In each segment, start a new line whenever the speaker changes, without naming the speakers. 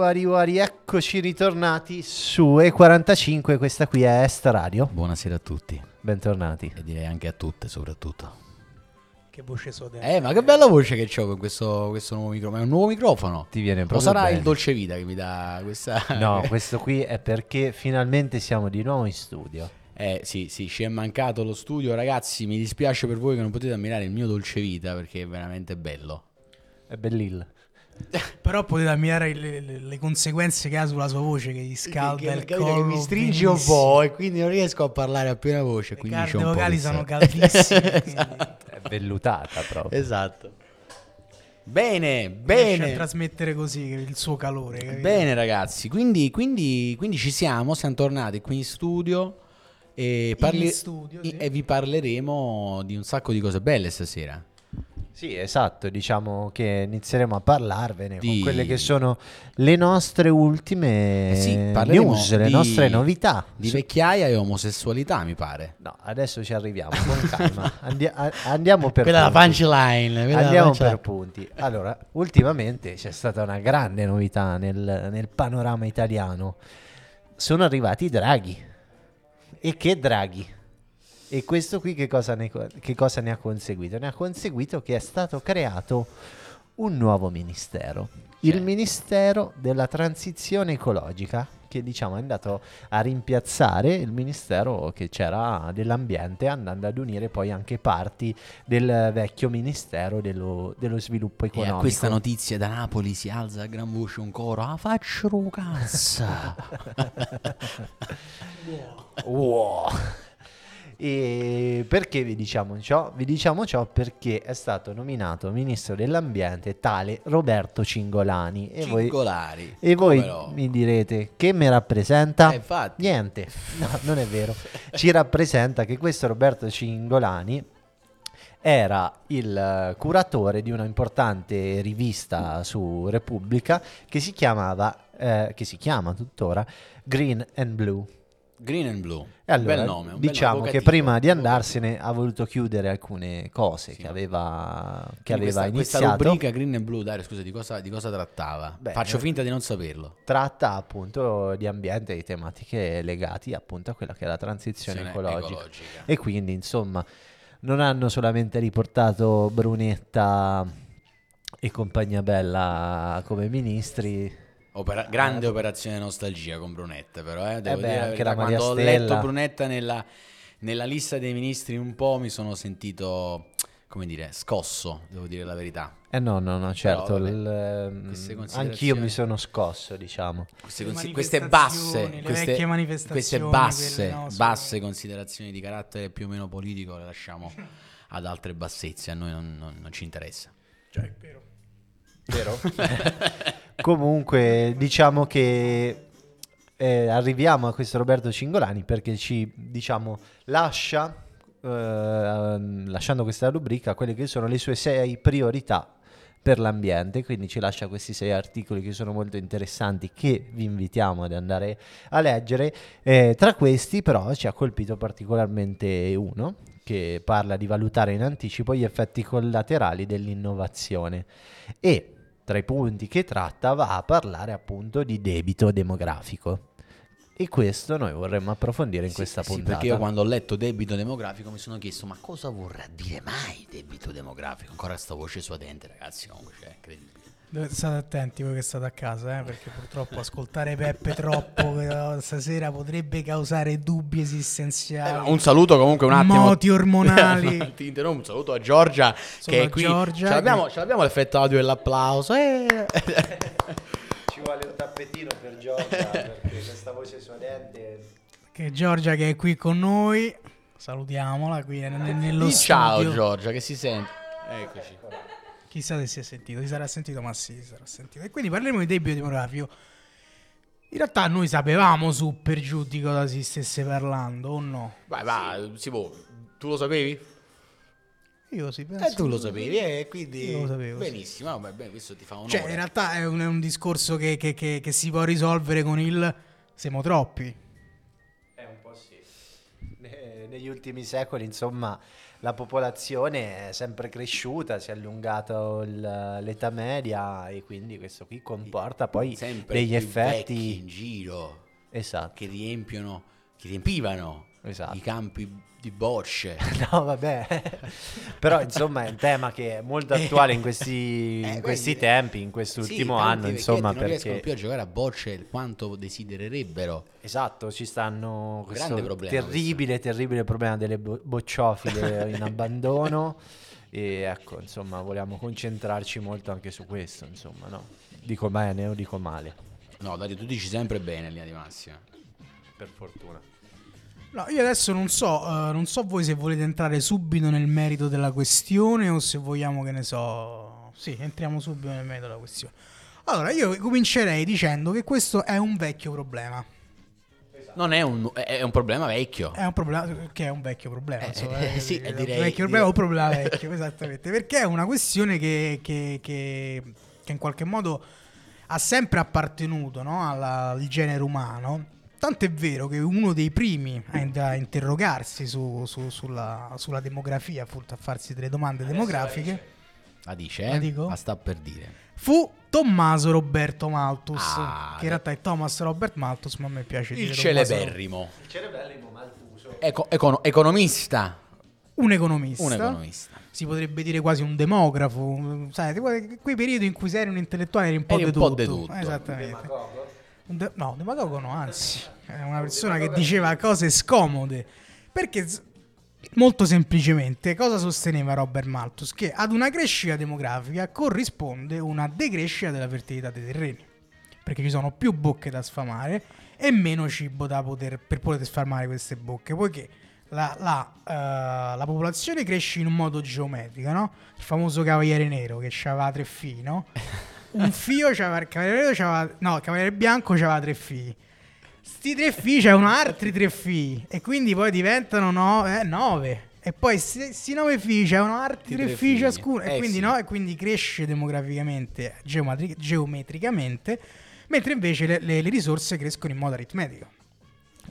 Wari wari, eccoci ritornati su E45, questa qui è Est Radio.
Buonasera a tutti.
Bentornati.
E direi anche a tutte soprattutto.
Che voce so
Eh, ma che bella voce che ho con questo, questo nuovo microfono. È un nuovo microfono.
Ti viene
O
proprio
sarà
bene.
il dolce vita che mi dà questa...
No, questo qui è perché finalmente siamo di nuovo in studio.
Eh sì, sì, ci è mancato lo studio, ragazzi. Mi dispiace per voi che non potete ammirare il mio dolce vita perché è veramente bello.
È bellil.
Però potete ammirare le, le- le conseguenze che ha sulla sua voce, che gli scalda il
Capite
collo.
che mi stringe un po' e quindi non riesco a parlare a piena voce.
Le
po'
vocali sono caldissime. quindi
È vellutata proprio.
Esatto. Bene,
riesce a
bene.
trasmettere così il suo calore. capito?
Bene ragazzi, quindi, quindi- quindi ci siamo, siamo tornati qui in studio e, parli-
studio, sì.
e vi parleremo di un sacco di cose belle stasera.
Sì, esatto, diciamo che inizieremo a parlarvene
Di-
con quelle che sono le nostre ultime
Eh sì,
news, le
di-
nostre novità.
Di vecchiaia e omosessualità, mi pare.
No, adesso ci arriviamo, con calma. Andi- a- andiamo per
Quella è la
punti.
punchline. quella la
Andiamo
punchline.
per punti. Allora, ultimamente c'è stata una grande novità nel, nel panorama italiano. Sono arrivati i draghi. E che draghi? E questo qui che cosa, ne, che cosa ne ha conseguito? Ne ha conseguito che è stato creato un nuovo ministero. Il
Cioè?
Ministero della Transizione Ecologica, che diciamo è andato a rimpiazzare il Ministero che c'era dell'Ambiente, andando ad unire poi anche parti del vecchio Ministero dello, dello Sviluppo
E
Economico.
a questa notizia da Napoli si alza a gran voce un coro. Ah, faccio cazzo.
Wow. E perché vi diciamo ciò? Vi diciamo ciò perché è stato nominato ministro dell'ambiente tale Roberto Cingolani. E voi,
Cingolari.
e voi
no?
mi direte che mi rappresenta?
Eh, infatti.
Niente, no, non è vero. Ci rappresenta che questo Roberto Cingolani era il eh, curatore di una importante rivista su Repubblica che si chiamava, eh, che si chiama tuttora, Green and Blue.
Green and Blue.
E allora,
bel nome. bel
diciamo
nome,
che prima di andarsene ha voluto chiudere alcune cose
Sì.
che aveva, che aveva
questa, questa
iniziato.
rubrica Green and Blue, Dario, scusa, di cosa, di cosa trattava?
Beh,
Faccio
eh,
finta di non saperlo.
Tratta appunto di ambiente e di tematiche legate appunto a quella che è la transizione
Transizione
ecologica.
ecologica.
E quindi insomma non hanno solamente riportato Brunetta e compagnia bella come ministri.
Opera- grande operazione nostalgia con Brunetta, però, eh, devo
beh,
dire
anche la Maria
quando ho
Stella.
letto Brunetta nella, nella lista dei ministri un po' mi sono sentito, come dire, scosso, devo dire la verità.
Eh no, no, no, certo,
vabbè,
il, ehm, anch'io mi sono scosso, diciamo.
Queste, consi- queste basse, queste, queste basse,
quelle, no,
basse considerazioni di carattere più o meno politico le lasciamo ad altre bassezze, a noi non, non- non ci interessa.
Cioè, è vero.
Vero? Comunque, diciamo che eh, arriviamo a questo Roberto Cingolani perché ci, diciamo, lascia, eh, lasciando questa rubrica, quelle che sono le sue sei priorità per l'ambiente, quindi ci lascia questi sei articoli che sono molto interessanti che vi invitiamo ad andare a leggere. Eh, tra questi però ci ha colpito particolarmente uno che parla di valutare in anticipo gli effetti collaterali dell'innovazione e tra i punti che tratta va a parlare appunto di debito demografico. E questo noi vorremmo approfondire in
Sì,
questa
sì,
puntata.
perché io quando ho letto debito demografico mi sono chiesto ma cosa vorrà dire mai debito demografico? Ancora sta voce suadente ragazzi, comunque, cioè, incredibile.
Dovete state attenti voi che state a casa, eh, perché purtroppo ascoltare Peppe troppo eh, stasera potrebbe causare dubbi esistenziali.
Eh, un saluto comunque un attimo.
Moti ormonali.
Ti interrompo, un saluto a Giorgia che
a
è qui.
Giorgia
ce, l'abbiamo,
che-
ce l'abbiamo l'effetto audio dell'applauso. Eh.
Ci vuole un tappetino per Giorgia perché questa voce suadente...
che Giorgia che è qui con noi. Salutiamola qui nel- nello
Di ciao
studio.
Giorgia, che si sente. Eccoci.
Chissà se si è sentito, si sarà sentito, ma sì, si sarà sentito. E quindi parleremo di debito demografico. In realtà noi sapevamo su per giù di cosa si stesse parlando, o no?
Vai, vai, si può. Tu lo sapevi?
Io sì,
E
penso.
Eh, tu lo sapevi, e quindi
Io lo sapevo, sì.
benissimo. Vabbè, beh, questo ti fa onore.
Cioè, in realtà è un, è un discorso che, che- che- che si può risolvere con il siamo troppi.
È un po' sì. Ne- Negli ultimi secoli, insomma, la popolazione è sempre cresciuta, si è allungata l'età media e quindi questo qui comporta poi
sempre
degli effetti...
in giro
Esatto.
che riempiono, che riempivano
Esatto.
i campi di bocce.
No, vabbè. Però insomma è un tema che è molto attuale in questi,
Eh,
in questi
quindi-
tempi, in quest'ultimo
Sì,
anno, insomma,
non riescono
perché
più a giocare a bocce quanto desidererebbero.
esatto, ci stanno questo
problema
terribile, terribile problema delle bo- bocciofile in abbandono e ecco, insomma, vogliamo concentrarci molto anche su questo, insomma, no? Dico bene o dico male?
No, Dario, tu dici sempre bene in linea di massima.
Per fortuna.
No, io adesso non so, eh, non so voi se volete entrare subito nel merito della questione o se vogliamo, che ne so... Sì, entriamo subito nel merito della questione. Allora, io comincerei dicendo che questo è un vecchio problema.
Non è un, è un problema vecchio.
È un problema che è un vecchio problema.
Eh,
insomma,
eh, sì,
è un
direi-
vecchio problema o un problema vecchio, esattamente. Perché è una questione che, che- che- che in qualche modo ha sempre appartenuto no, alla- al genere umano. Tanto è vero che uno dei primi a, in- a interrogarsi su- su- sulla, sulla demografia, fu- a farsi delle domande demografiche,
La dice,
La
eh?
dico?
La sta per dire.
fu Tommaso Roberto Malthus.
Ah,
che in realtà è Thomas Robert Malthus, ma a me piace
Il
dire Tommaso-
celeberrimo.
Il cerebellimo malfuso.
Eco- econo- economista.
Un economista.
Un economista.
si potrebbe dire quasi un demografo, sai, quei periodi in cui sei un intellettuale eri un po'
Eri un po'
tutto. Esattamente. De- no, demagogo no, anzi, è una persona che diceva cose scomode. Perché molto semplicemente cosa sosteneva Robert Malthus? Che ad una crescita demografica corrisponde una decrescita della fertilità dei terreni. Perché ci sono più bocche da sfamare e meno cibo poter, per poter sfamare queste bocche. Poiché la, la, eh, la popolazione cresce in un modo geometrico, no? Il famoso cavaliere nero che aveva tre figli? Un figlio c'aveva, il cavaliere c'aveva, no, il cavaliere bianco c'aveva tre figli. Sti tre figli c'erano altri tre figli e quindi poi diventano no, eh, nove. E poi questi nove figli c'erano altri tre
tre
figli
figli.
ciascuno. E
Eh,
quindi
sì.
no, e quindi cresce demograficamente, geometri- geometricamente, mentre invece le, le- le risorse crescono in modo aritmetico.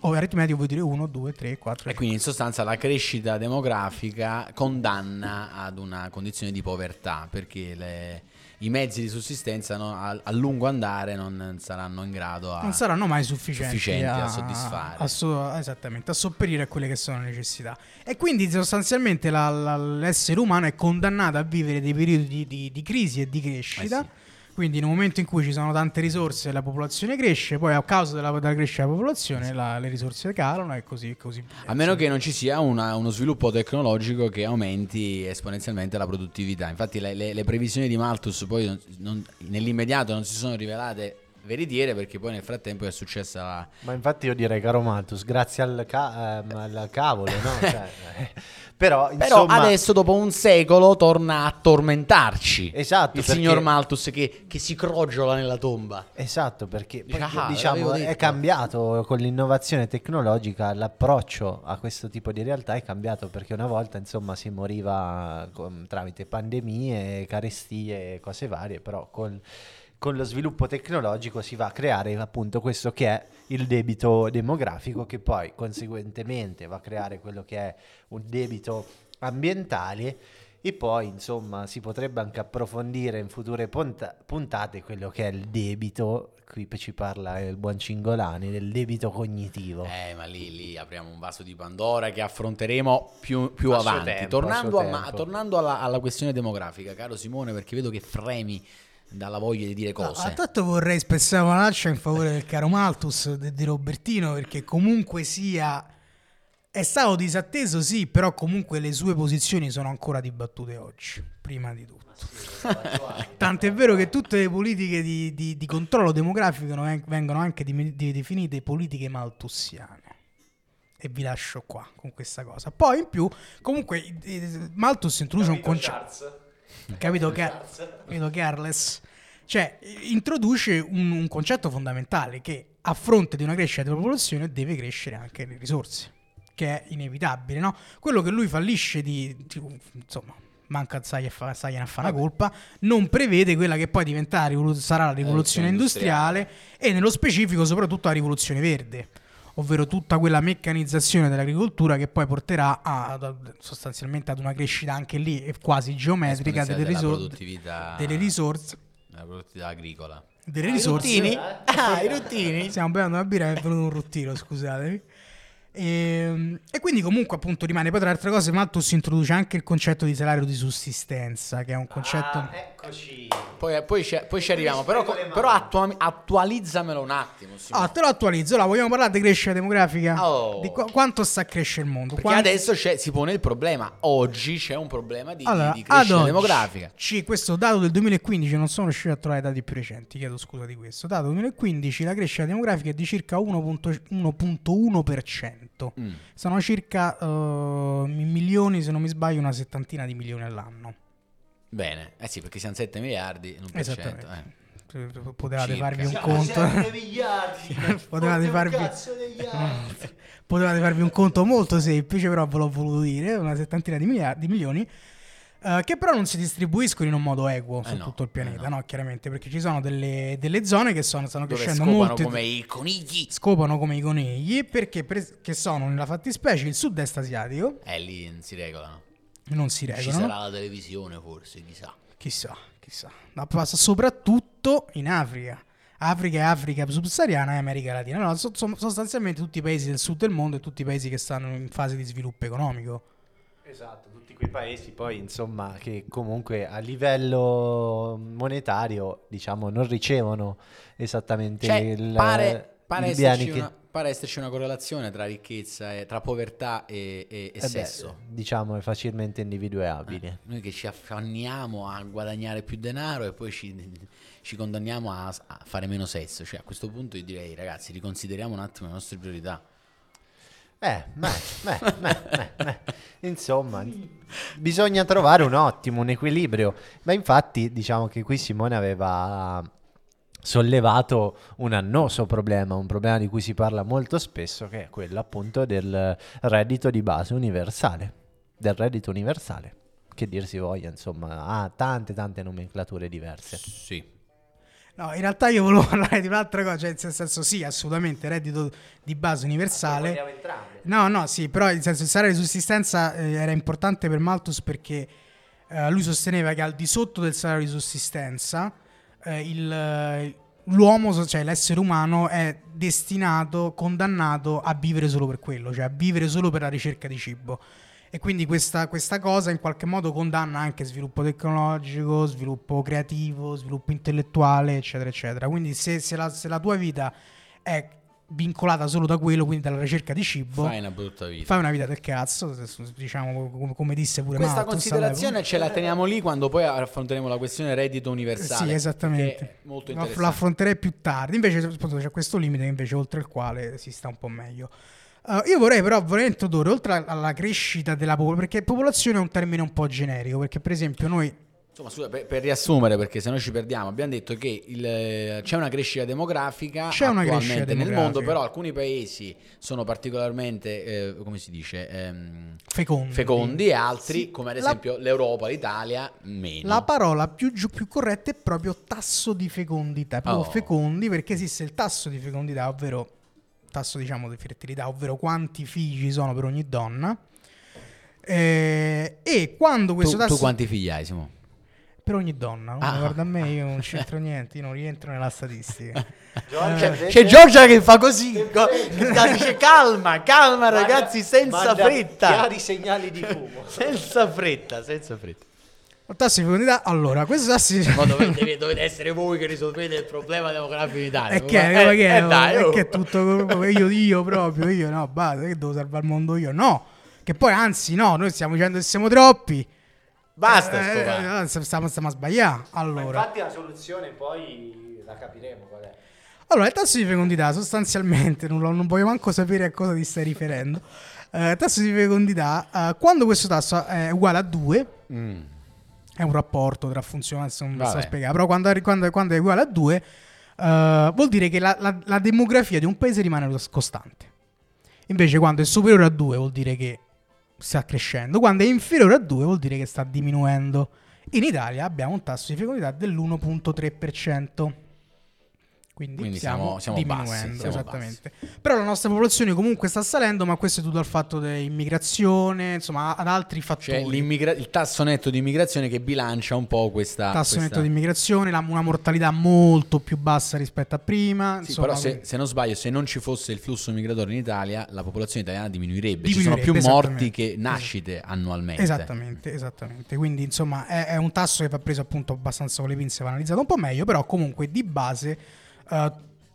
O aritmetico vuol dire 1, 2, 3, 4.
E quindi in sostanza la crescita demografica condanna ad una condizione di povertà perché le- i mezzi di sussistenza no, a, a lungo andare non saranno in grado a...
non saranno mai sufficienti,
sufficienti a soddisfare.
a so- esattamente, a sopperire a quelle che sono le necessità. E quindi sostanzialmente la- la- l'essere umano è condannato a vivere dei periodi di, di- di crisi e di crescita.
Eh sì.
Quindi nel momento in cui ci sono tante risorse la popolazione cresce, poi a causa della, della crescita della popolazione la- le risorse calano e così, così via.
A meno che non ci sia una- uno sviluppo tecnologico che aumenti esponenzialmente la produttività. Infatti le, le- le previsioni di Malthus poi non- non- nell'immediato non si sono rivelate veritiere perché poi nel frattempo è successa.
Ma infatti io direi, caro Malthus, grazie al, ca- ehm, al cavolo, no? Cioè, eh, però,
Però
insomma,
adesso dopo un secolo torna a tormentarci.
Esatto,
Il
perché-
signor Malthus che, che si crogiola nella tomba.
Esatto, perché poi,
"Ah,
diciamo è
detto."
cambiato con l'innovazione tecnologica, l'approccio a questo tipo di realtà è cambiato perché una volta insomma si moriva con- tramite pandemie, carestie, cose varie, però col- con lo sviluppo tecnologico si va a creare appunto questo che è il debito demografico che poi conseguentemente va a creare quello che è un debito ambientale e poi insomma si potrebbe anche approfondire in future punta- puntate quello che è il debito, qui ci parla il buon Cingolani, del debito cognitivo.
Eh, ma lì, lì apriamo un vaso di Pandora che affronteremo più, più avanti.
tempo,
tornando
a
tornando alla, alla questione demografica, caro Simone, perché vedo che fremi dalla voglia di dire
No,
cose.
Intanto vorrei spezzare una lancia in favore del caro Malthus de- di Robertino perché comunque sia è stato disatteso sì, però comunque le sue posizioni sono ancora dibattute oggi, prima di tutto. Tant'è vero che tutte le politiche di, di- di controllo demografico ven- vengono anche di- definite politiche maltussiane. E vi lascio qua con questa cosa. Poi in più, comunque, Malthus introduce un concetto. Capito, Ca- capito Carles? Cioè, introduce un, un concetto fondamentale che a fronte di una crescita della popolazione deve crescere anche le risorse, che è inevitabile, no? Quello che lui fallisce di, di- insomma, manca sai a fare una colpa, non prevede quella che poi diventerà la sarà la rivoluzione
industriale.
industriale e nello specifico soprattutto la rivoluzione verde, ovvero tutta quella meccanizzazione dell'agricoltura che poi porterà a- sostanzialmente ad una crescita anche lì eh, quasi geometrica delle, risor-
produttività,
delle risorse.
della produttività agricola.
Delle risorse.
Ah, i ruttini?
Stiamo bevendo una birra e è venuto un ruttino, scusatemi. E, e quindi comunque appunto rimane poi tra le altre cose Malthus introduce anche il concetto di salario di sussistenza che è un concetto
Ah, eccoci.
Poi, poi ci, poi ci arriviamo, però, però attua- attualizzamelo un attimo. Simone.
ah te lo attualizzo là vogliamo parlare di crescita demografica
Oh.
di qu- quanto sta a crescere il mondo
Perché
Quanto-
adesso c'è- si pone il problema. Oggi c'è un problema di,
allora,
di crescita
oggi,
demografica.
sì, questo dato del 2015 non sono riuscito a trovare dati più recenti chiedo scusa di questo dato del 2015 la crescita demografica è di circa 1.1%.
Mm.
Sono circa eh, milioni, se non mi sbaglio, una settantina di milioni all'anno.
Bene, eh sì, perché siamo 7 miliardi in un per cento.
Esattamente.
eh.
Potevate
Circa.
farvi un
Siamo
conto.
miliardi.
Potevate farvi- Potevate farvi un conto molto semplice, però ve l'ho voluto dire, una settantina di, miliardi, di milioni. eh, che però non si distribuiscono in un modo equo su
Eh no,
tutto il pianeta,
eh no.
no, chiaramente, perché ci sono delle, delle zone che sono, stanno
Dove
crescendo
scopano
molto.
come i conigli.
Scopano come i conigli, perché per- che sono nella fattispecie il sud-est asiatico,
Eh, lì non si regolano.
Non si
Ci
regolano.
sarà la televisione forse, chissà.
Chissà, chissà. Ma passa soprattutto in Africa. Africa e Africa subsahariana e America Latina. No, so- so- sostanzialmente tutti i paesi del sud del mondo e tutti i paesi che stanno in fase di sviluppo economico.
Esatto, tutti quei paesi poi insomma che comunque a livello monetario diciamo non ricevono esattamente
Cioè,
il,
pare, pare
i
esserci
beni che-
una, pare esserci una correlazione tra ricchezza e tra povertà e, e- e
eh beh,
sesso.
diciamo è facilmente individuabile.
Eh, Noi che ci affanniamo a guadagnare più denaro e poi ci, ci condanniamo a, a fare meno sesso. Cioè, a questo punto io direi, ragazzi, riconsideriamo un attimo le nostre priorità.
Eh, beh, beh, beh, beh, beh. Insomma, bisogna trovare un ottimo, un equilibrio. Ma infatti, diciamo che qui Simone aveva sollevato un annoso problema, un problema di cui si parla molto spesso, che è quello appunto del reddito di base universale, del reddito universale. Che dir si voglia, insomma, ha tante, tante nomenclature diverse.
Sì.
No, in realtà io volevo parlare di un'altra cosa, cioè nel senso sì, assolutamente reddito di base universale. No, no, sì, però nel senso il salario di sussistenza eh, era importante per Malthus perché eh, lui sosteneva che al di sotto del salario di sussistenza eh, il, l'uomo, cioè l'essere umano, è destinato, condannato a vivere solo per quello, cioè a vivere solo per la ricerca di cibo. E quindi questa, questa cosa in qualche modo condanna anche sviluppo tecnologico, sviluppo creativo, sviluppo intellettuale, eccetera, eccetera. Quindi se, se la, se la tua vita è vincolata solo da quello, quindi dalla ricerca di cibo,
Fai una brutta vita.
fai una vita del cazzo, diciamo come, come disse pure
Questa
Malthus
considerazione ce la teniamo lì quando poi affronteremo la questione reddito universale.
Sì, esattamente.
molto interessante.
Lo affronterei più tardi. Invece appunto, c'è questo limite invece oltre il quale si sta un po' meglio. Uh, io vorrei però vorrei introdurre, oltre alla crescita della popolazione, perché popolazione è un termine un po' generico, perché per esempio noi...
Insomma, scusa, per, per riassumere, perché se no ci perdiamo, abbiamo detto che il, c'è una crescita demografica
C'è una crescita
nel
demografica.
mondo, però alcuni paesi sono particolarmente, eh, come si dice, ehm,
Fecondi.
fecondi e altri,
Sì,
come ad
la-
esempio l'Europa, l'Italia, meno.
La parola più, più corretta è proprio tasso di fecondità, proprio
Oh.
fecondi, perché esiste il tasso di fecondità, ovvero tasso diciamo di fertilità, ovvero quanti figli ci sono per ogni donna. Eh, e quando questo
tu,
tasso
tu quanti figli hai, Simo?
Per ogni donna,
Ah.
guarda a me, io non c'entro niente, io non rientro nella statistica.
Giorgia,
C'è Giorgia che fa così, co- che dice calma, calma ragazzi, senza
manda
fretta.
Chiari segnali di fumo.
Senza fretta, senza fretta.
Il tasso di fecondità, allora, questo tasso di
Ma dovete, dovete essere voi che risolvete il problema demografico in Italia.
è che,
Eh,
ma che,
eh, dai,
è
oh.
che è tutto io, io proprio, io no, basta, che devo salvare il mondo io, no. Che poi, anzi, no, noi stiamo dicendo che siamo troppi.
Basta
Eh, eh, stiamo, stiamo a sbagliare.
Ma
Allora,
infatti la soluzione poi la capiremo qual è.
allora, il tasso di fecondità sostanzialmente, non, lo- non voglio manco sapere a cosa ti stai riferendo. Eh, tasso di fecondità, eh, quando questo tasso è uguale a 2,
Mm.
è un rapporto tra funzioni, adesso non
Vabbè.
spiegare, però quando, quando- quando è uguale a 2 vuol dire che la, la- la demografia di un paese rimane cos- costante. Invece quando è superiore a 2 vuol dire che sta crescendo. Quando è inferiore a 2 vuol dire che sta diminuendo. In Italia abbiamo un tasso di fecondità dell'1.3%. Quindi,
Quindi
stiamo,
siamo- siamo bassi,
diminuendo,
siamo
esattamente. Però la nostra popolazione comunque sta salendo, ma questo è tutto al fatto dell'immigrazione, insomma, ad altri fattori.
Cioè il tasso netto di immigrazione che bilancia un po' questa...
tasso
questa-
netto di immigrazione, la- una mortalità molto più bassa rispetto a prima.
Sì,
insomma,
però se, se non sbaglio, se non ci fosse il flusso migratorio in Italia, la popolazione italiana diminuirebbe. Ci
Diminuirebbe,
sono più morti che nascite annualmente.
Esattamente, esattamente. Quindi, insomma, è, è un tasso che va preso appunto abbastanza con le pinze, va analizzato un po' meglio, però comunque di base eh,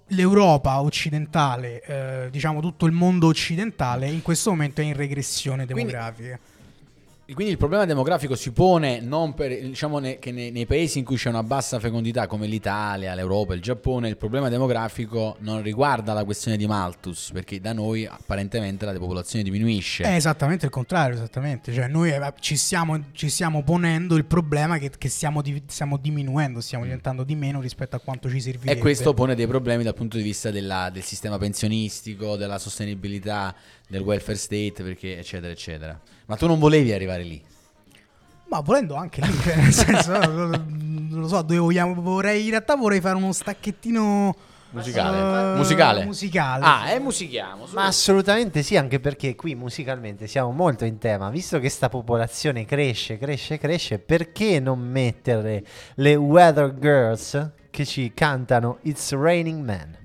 l'Europa occidentale, eh, diciamo tutto il mondo occidentale, in questo momento è in regressione demografica.
Quindi il problema demografico si pone non per, diciamo ne- che nei, nei paesi in cui c'è una bassa fecondità come l'Italia, l'Europa, il Giappone, il problema demografico non riguarda la questione di Malthus, perché da noi apparentemente la popolazione diminuisce.
È esattamente il contrario, esattamente. Cioè, noi eh, ci stiamo, ci stiamo ponendo il problema che, che stiamo, di- stiamo diminuendo, stiamo diventando di meno rispetto a quanto ci servirebbe.
E questo pone dei problemi dal punto di vista della- del sistema pensionistico, della sostenibilità del welfare state, perché eccetera, eccetera. Ma tu non volevi arrivare lì.
Ma volendo anche lì, cioè, nel senso, non lo so, dove vogliamo, vorrei, in realtà vorrei fare uno stacchettino
Musicale.
eh,
musicale.
musicale.
Ah, e musichiamo. su.
Ma assolutamente sì, anche perché qui musicalmente siamo molto in tema. Visto che sta popolazione cresce, cresce, cresce, perché non mettere le Weather Girls che ci cantano It's Raining Man?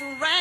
right.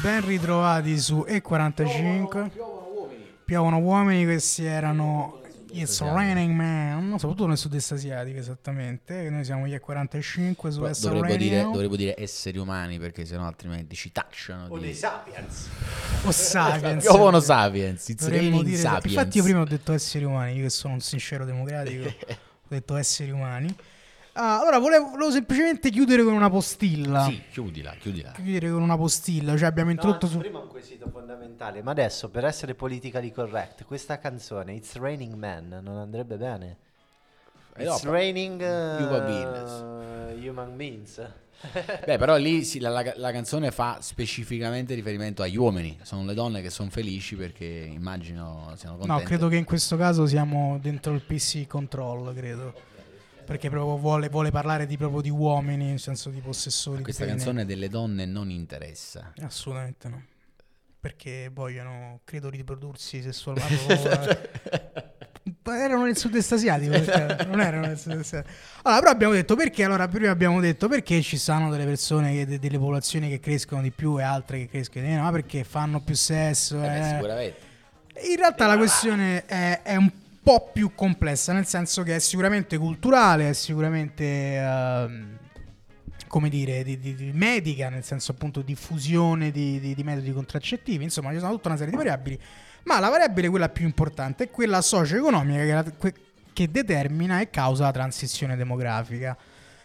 Ben ritrovati su E45. Piovono uomini, questi erano It's Raining Man, soprattutto nel sud-est asiatico esattamente. Noi siamo gli E45 su S
Dovremmo dire, dovremmo dire esseri umani perché sennò altrimenti ci tacciano
O
di...
dei sapiens.
O Sapiens.
Piovono sapiens, it's
Dovremmo
raining
dire-
sapiens.
Infatti io prima ho detto esseri umani, io che sono un sincero democratico, ho detto esseri umani. Ah, allora volevo, volevo semplicemente chiudere con una postilla.
Sì, chiudila, chiudila.
Chiudere con una postilla, cioè abbiamo introdotto su...
prima un quesito fondamentale, ma adesso per essere politically correct, questa canzone It's Raining Man non andrebbe bene.
Eh,
It's
no,
raining uh,
Human beings.
human beings.
Beh, però lì sì, la, la- la canzone fa specificamente riferimento agli uomini. Sono le donne che sono felici perché immagino siano contente.
No, credo che in questo caso siamo dentro il PC control, credo. Perché proprio vuole, vuole parlare di, proprio di uomini, nel senso di possessori. di
Questa canzone delle donne non interessa.
Assolutamente no. Perché vogliono, credo, riprodursi sessualmente. Ma erano nel sud-est asiatico, perché non erano nel sud-est asiatico. Allora, però abbiamo detto perché? Allora, prima abbiamo detto perché ci sono delle persone, che, de- delle popolazioni che crescono di più e altre che crescono di meno, ma perché fanno più sesso.
Eh
eh.
sicuramente.
In realtà la questione è, è un po' più complessa, nel senso che è sicuramente culturale, è sicuramente, ehm, come dire, di, di- di medica, nel senso appunto diffusione di, di, di metodi contraccettivi, insomma ci sono tutta una serie di variabili, ma la variabile quella più importante è quella socio-economica che, la- que- che determina e causa la transizione demografica.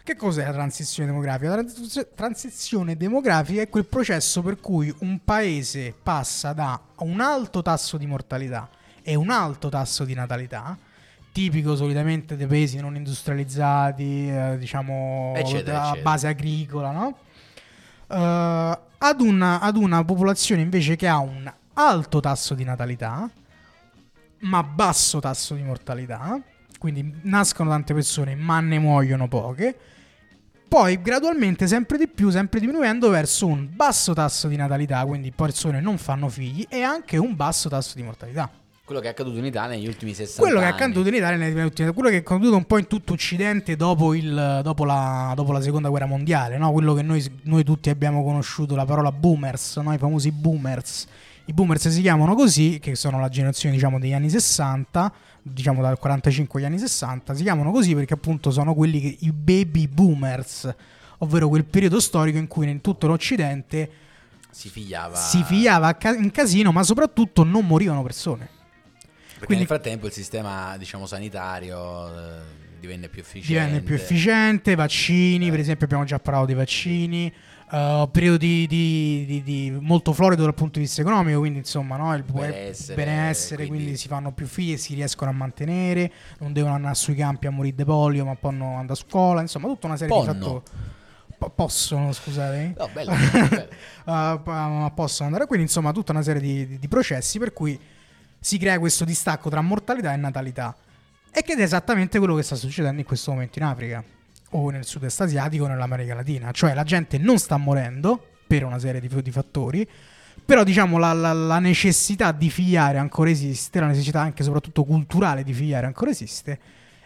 Che cos'è la transizione demografica? La transiz- transizione demografica è quel processo per cui un paese passa da un alto tasso di mortalità e un alto tasso di natalità, tipico solitamente dei paesi non industrializzati, eh, diciamo
Eccetera,
a
eccetera.
base agricola, no? Eh, ad, una, ad una popolazione invece che ha un alto tasso di natalità, ma basso tasso di mortalità, quindi nascono tante persone ma ne muoiono poche, poi gradualmente sempre di più, sempre diminuendo verso un basso tasso di natalità, quindi persone non fanno figli e anche un basso tasso di mortalità.
Quello che è accaduto in Italia negli ultimi 60
Quello che è
anni.
accaduto in Italia negli ultimi quello che è accaduto un po' in tutto Occidente dopo, il- dopo la, dopo la seconda guerra mondiale, no? quello che noi, noi tutti abbiamo conosciuto, la parola boomers, no? i famosi boomers. I boomers si chiamano così, che sono la generazione diciamo degli anni 60, diciamo dal 45 agli anni 60, si chiamano così perché appunto sono quelli che i baby boomers, ovvero quel periodo storico in cui in tutto l'Occidente
si figliava.
si figliava in casino, ma soprattutto non morivano persone.
Perché
Quindi-
nel frattempo il sistema, diciamo, sanitario eh, divenne più efficiente.
divenne più efficiente, vaccini, per esempio abbiamo già parlato dei vaccini, uh, periodi di, di- di molto florido dal punto di vista economico, quindi insomma no, il
Benessere,
benessere,
quindi-
quindi... si fanno più figli e si riescono a mantenere, non devono andare sui campi a morire di polio, ma possono andare a scuola, insomma tutta una serie
Ponno.
di fattori. Po- possono, scusate.
No, bello, bello.
Uh, pa- possono andare quindi insomma tutta una serie di, di- di processi per cui si crea questo distacco tra mortalità e natalità. E che è esattamente quello che sta succedendo in questo momento in Africa o nel sud-est asiatico o nell'America Latina. Cioè la gente non sta morendo per una serie di, di fattori però diciamo la, la- la necessità di figliare ancora esiste la necessità anche soprattutto culturale di figliare ancora esiste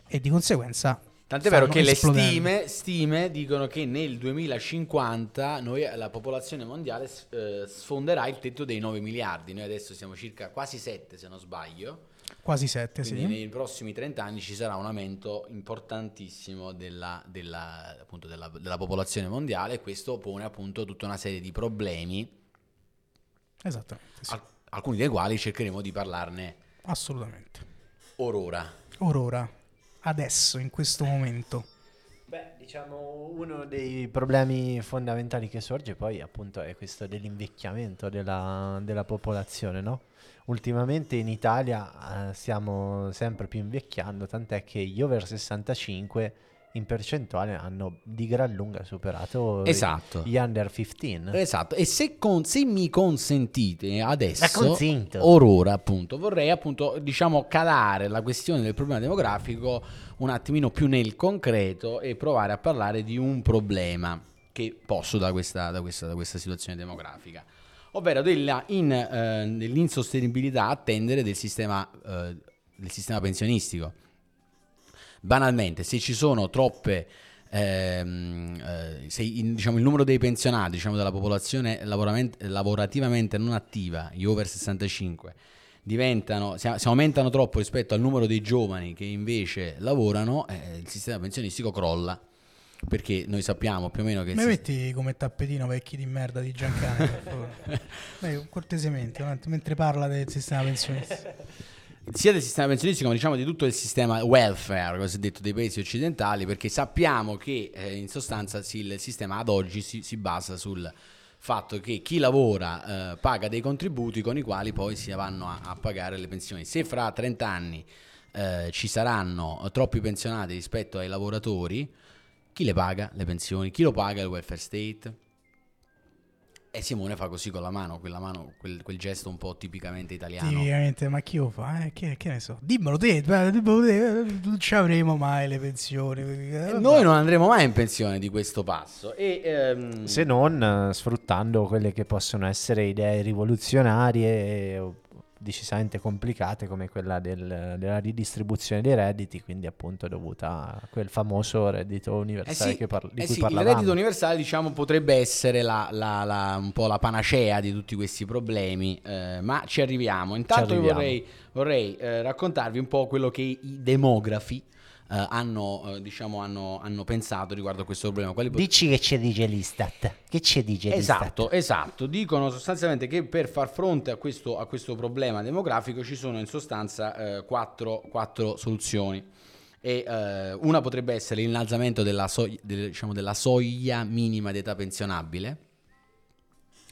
e di conseguenza
Tant'è vero che le stime, stime dicono che nel 2050 noi, la popolazione mondiale eh, sfonderà il tetto dei 9 miliardi. Noi adesso siamo circa quasi 7 se non sbaglio.
quasi sette
Quindi
sì
nei prossimi 30 anni ci sarà un aumento importantissimo della, della- appunto della- della popolazione mondiale e questo pone appunto tutta una serie di problemi,
esattamente sì.
al- alcuni dei quali cercheremo di parlarne
assolutamente
orora.
Aurora, adesso, in questo momento.
Beh, diciamo uno dei problemi fondamentali che sorge poi appunto è questo dell'invecchiamento della, della popolazione, no? Ultimamente in Italia eh, stiamo sempre più invecchiando, tant'è che gli over 65 in percentuale hanno di gran lunga superato
Esatto.
gli under 15.
Esatto, e se, con- se mi consentite adesso, orora appunto, vorrei appunto diciamo calare la questione del problema demografico un attimino più nel concreto e provare a parlare di un problema che posso da questa, da questa, da questa situazione demografica, ovvero della in, eh, dell'insostenibilità a tendere del sistema, eh, del sistema pensionistico. Banalmente, se ci sono troppe ehm, eh, se in- diciamo, il numero dei pensionati diciamo, della popolazione lavorativamente non attiva, gli over 65, diventano, si, si aumentano troppo rispetto al numero dei giovani che invece lavorano, eh, il sistema pensionistico crolla. Perché noi sappiamo più o meno che...
Mi metti come tappetino vecchi di merda di Giancane, per favore. Dai, cortesemente, mentre parla del sistema pensionistico.
Sia del sistema pensionistico, ma diciamo di tutto il sistema welfare, cosiddetto dei paesi occidentali, perché sappiamo che eh, in sostanza sì, il sistema ad oggi si, si basa sul fatto che chi lavora eh, paga dei contributi con i quali poi si vanno a, a pagare le pensioni. Se fra 30 anni eh, ci saranno troppi pensionati rispetto ai lavoratori, chi le paga le pensioni? Chi lo paga il welfare state? E Simone fa così con la mano, quella mano, quel, quel gesto un po' tipicamente italiano.
Tipicamente, ma chi lo fa? Eh? Che, che ne so? Dimmelo te, beh, dimmelo te, eh, non ci avremo mai le pensioni. eh.
Noi non andremo mai in pensione di questo passo. E, ehm,
Se non eh, sfruttando quelle che possono essere idee rivoluzionarie e o decisamente complicate come quella del- della ridistribuzione dei redditi, quindi appunto dovuta a quel famoso reddito
eh
universale
sì,
che par- di
eh
cui
sì, il
parlavamo.
reddito universale diciamo potrebbe essere la- la- la- un po' la panacea di tutti questi problemi, eh, ma ci arriviamo. Intanto io
arriviamo.
vorrei, vorrei, eh, raccontarvi un po' quello che i demografi eh, hanno, eh, diciamo, hanno, hanno pensato riguardo a questo problema. Quali pot-
Dici che ci dice l'Istat. Che ci dice
Esatto, esatto. Dicono sostanzialmente che per far fronte a questo, a questo problema demografico ci sono in sostanza eh, quattro, quattro soluzioni. E eh, una potrebbe essere l'innalzamento della, soglia- del- diciamo, della soglia minima di età pensionabile.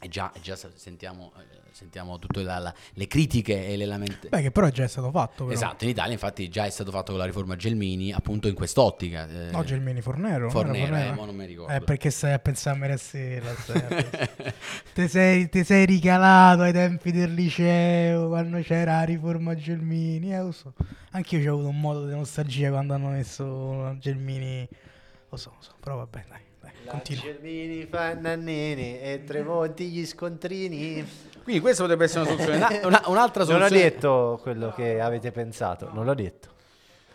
E già, già sentiamo, eh, sentiamo tutte la- la- le critiche e le lamentele.
Beh, che però è già stato fatto. Però.
Esatto, in Italia infatti già è stato fatto con la riforma Gelmini, appunto in quest'ottica. eh,
No, Gelmini Fornero.
Fornero,
era
eh, mo non mi ricordo.
Eh, perché stai a pensare a Merassella. stai a pensare. Te sei, te sei ricalato ai tempi del liceo, quando c'era la riforma Gelmini. Eh, lo so. Anch'io ho avuto un modo di nostalgia quando hanno messo Gelmini. Lo so, lo so, però vabbè, dai. dai continua.
Germini, Fannannini e Tremonti gli scontrini.
Quindi questa potrebbe essere una soluzione. Una- una- un'altra
Non ho
soluzione.
detto quello che avete pensato, non l'ho detto.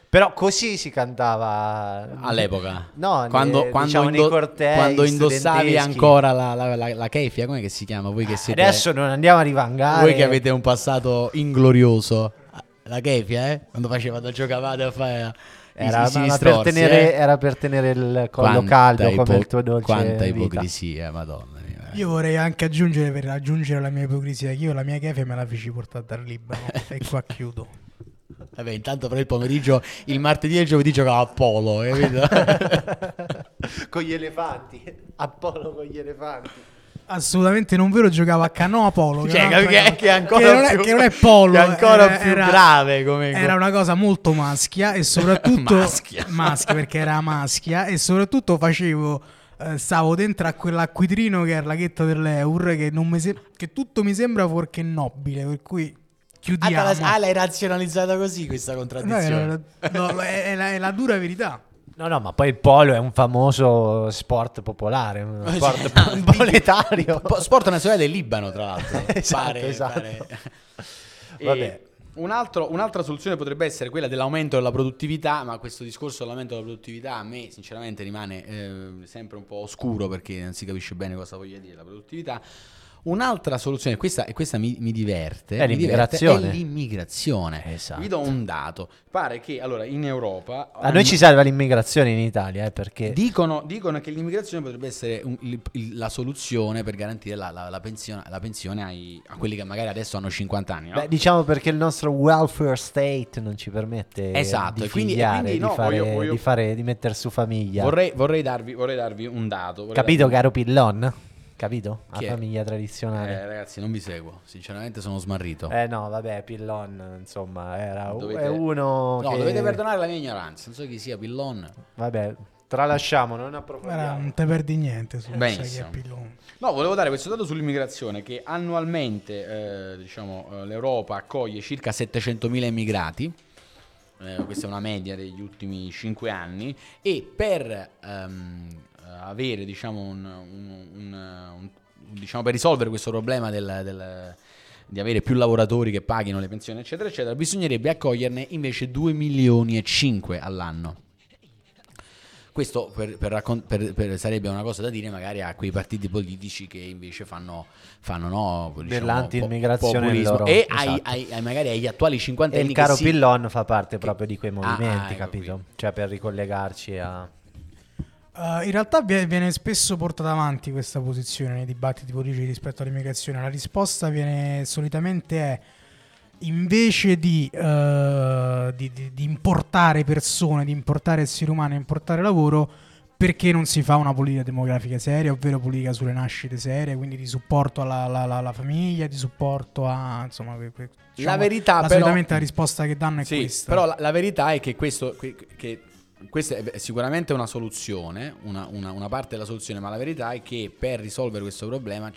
Però così si cantava
All'epoca,
No,
quando,
ne-
quando,
diciamo
indo-
cortei
quando indossavi ancora la, la, la, la kefia, come si chiama? Voi che siete
Adesso non andiamo a rivangare.
voi che avete un passato inglorioso. La kefia, eh? Quando facevate, giocavate a fare
era,
i
ma- ma per tenere,
eh?
era per tenere il collo
Quanta
caldo come
ipo-
il tuo dolce
Quanta
vita.
ipocrisia, madonna.
Io vorrei anche aggiungere per aggiungere la mia ipocrisia che io la mia kefe me la feci portare dal Libano e qua chiudo.
Vabbè, intanto per il pomeriggio, il martedì e il giovedì giocava a polo, capito?
con gli elefanti. Apollo con gli elefanti.
Assolutamente non vero, giocavo a canoa polo. Che,
Cioè, che- che ancora
Che non è,
più-
che non è polo,
che è ancora
era-
più
era-
grave come-
Era una cosa molto maschia e soprattutto
Maschia.
maschia perché era maschia e soprattutto facevo eh, stavo dentro a quell'acquitrino che è il laghetto dell'Eur che, non mi se- che tutto mi sembra fuorché nobile, per cui
Ah,
chiudiamo.
la- ah, l'hai razionalizzata così questa
No,
contraddizione.
era- no, è, è la, è la dura verità.
No, no, ma poi il polo è un famoso sport popolare, un sport
sì.
proletario.
Po- Sport nazionale del Libano, tra l'altro.
Esatto,
Pare-
esatto.
pare. E
Vabbè.
Un altro- un'altra soluzione potrebbe essere quella dell'aumento della produttività, ma questo discorso dell'aumento della produttività a me sinceramente rimane eh, sempre un po' oscuro perché non si capisce bene cosa voglia dire la produttività. Un'altra soluzione, questa, e questa mi, mi diverte,
È
mi diverte,
l'immigrazione.
è l'immigrazione.
Esatto.
Vi do un dato. Pare che allora in Europa...
A noi ci salva l'immigrazione in Italia, eh, perché
Dicono, dicono che l'immigrazione potrebbe essere un- il- la soluzione per garantire la, la- la pensione, la pensione ai- a quelli che magari adesso hanno 50 anni. no?
Beh, diciamo perché il nostro welfare state non ci permette
Esatto,
di
quindi-
figliare,
quindi no,
di, fare,
voglio- voglio-
di fare- di mettere su famiglia.
vorrei, vorrei darvi, vorrei darvi un dato.
Capito,
darvi-
caro Pillon? Capito? La
Chi è?
famiglia
Eh,
tradizionale.
ragazzi, non vi seguo. Sinceramente sono smarrito.
Eh, no, vabbè, Pillon, insomma, era
Dovete-
è uno
no,
che...
dovete perdonare la mia ignoranza. Non so chi sia Pillon.
Vabbè, tralasciamo, non approfondiamo.
non te perdi niente su
Benissimo.
Pillone.
No, volevo dare questo dato sull'immigrazione che annualmente eh, diciamo, eh, l'Europa accoglie circa 700.000 immigrati. Eh, questa è una media degli ultimi 5 anni e per ehm, avere diciamo un, un- diciamo per risolvere questo problema del, del- di avere più lavoratori che paghino le pensioni eccetera eccetera bisognerebbe accoglierne invece 2 milioni e 5 all'anno Questo per- per raccon- per- sarebbe una cosa da dire magari a quei partiti politici che invece fanno, fanno no, diciamo, po-
loro,
e
esatto.
ai- ai- magari agli attuali
E
cinquantenni
il
che
caro
si-
Pillon fa parte proprio di quei
Ah,
movimenti,
ah, ecco
capito?
qui.
Cioè per ricollegarci a...
Uh, in realtà vie- viene spesso portata avanti questa posizione nei dibattiti politici rispetto all'immigrazione. La risposta viene solitamente è invece di, uh, di- di- di importare persone, di importare esseri umani, importare lavoro, perché non si fa una politica demografica seria, ovvero politica sulle nascite serie, quindi di supporto alla, alla- alla- famiglia, di supporto a insomma, que- que- diciamo,
verità,
la-
però-
solitamente la risposta che danno è
Sì,
questa.
però la, la verità è che questo que- che questa è sicuramente una soluzione, una, una- una parte della soluzione, ma la verità è che per risolvere questo problema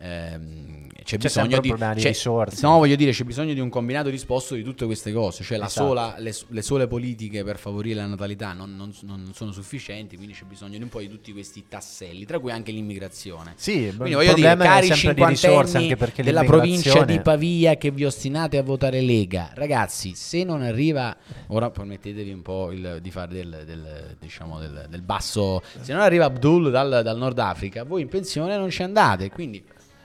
ehm, c'è,
C'è
bisogno di, c'è-
risorse.
No, voglio dire, c'è bisogno di un combinato disposto di tutte queste cose. Cioè, la
Esatto.
sola- le, le sole politiche per favorire la natalità non, non- non sono sufficienti, quindi c'è bisogno di un po' di tutti questi tasselli, tra cui anche l'immigrazione.
Sì,
Quindi voglio dire, cari cinquantenni della provincia di Pavia che vi ostinate a votare Lega, ragazzi, se non arriva, ora permettetevi un po' il- di fare del, del, diciamo del, del basso, se non arriva Abdul dal, dal Nord Africa, voi in pensione non ci andate, quindi,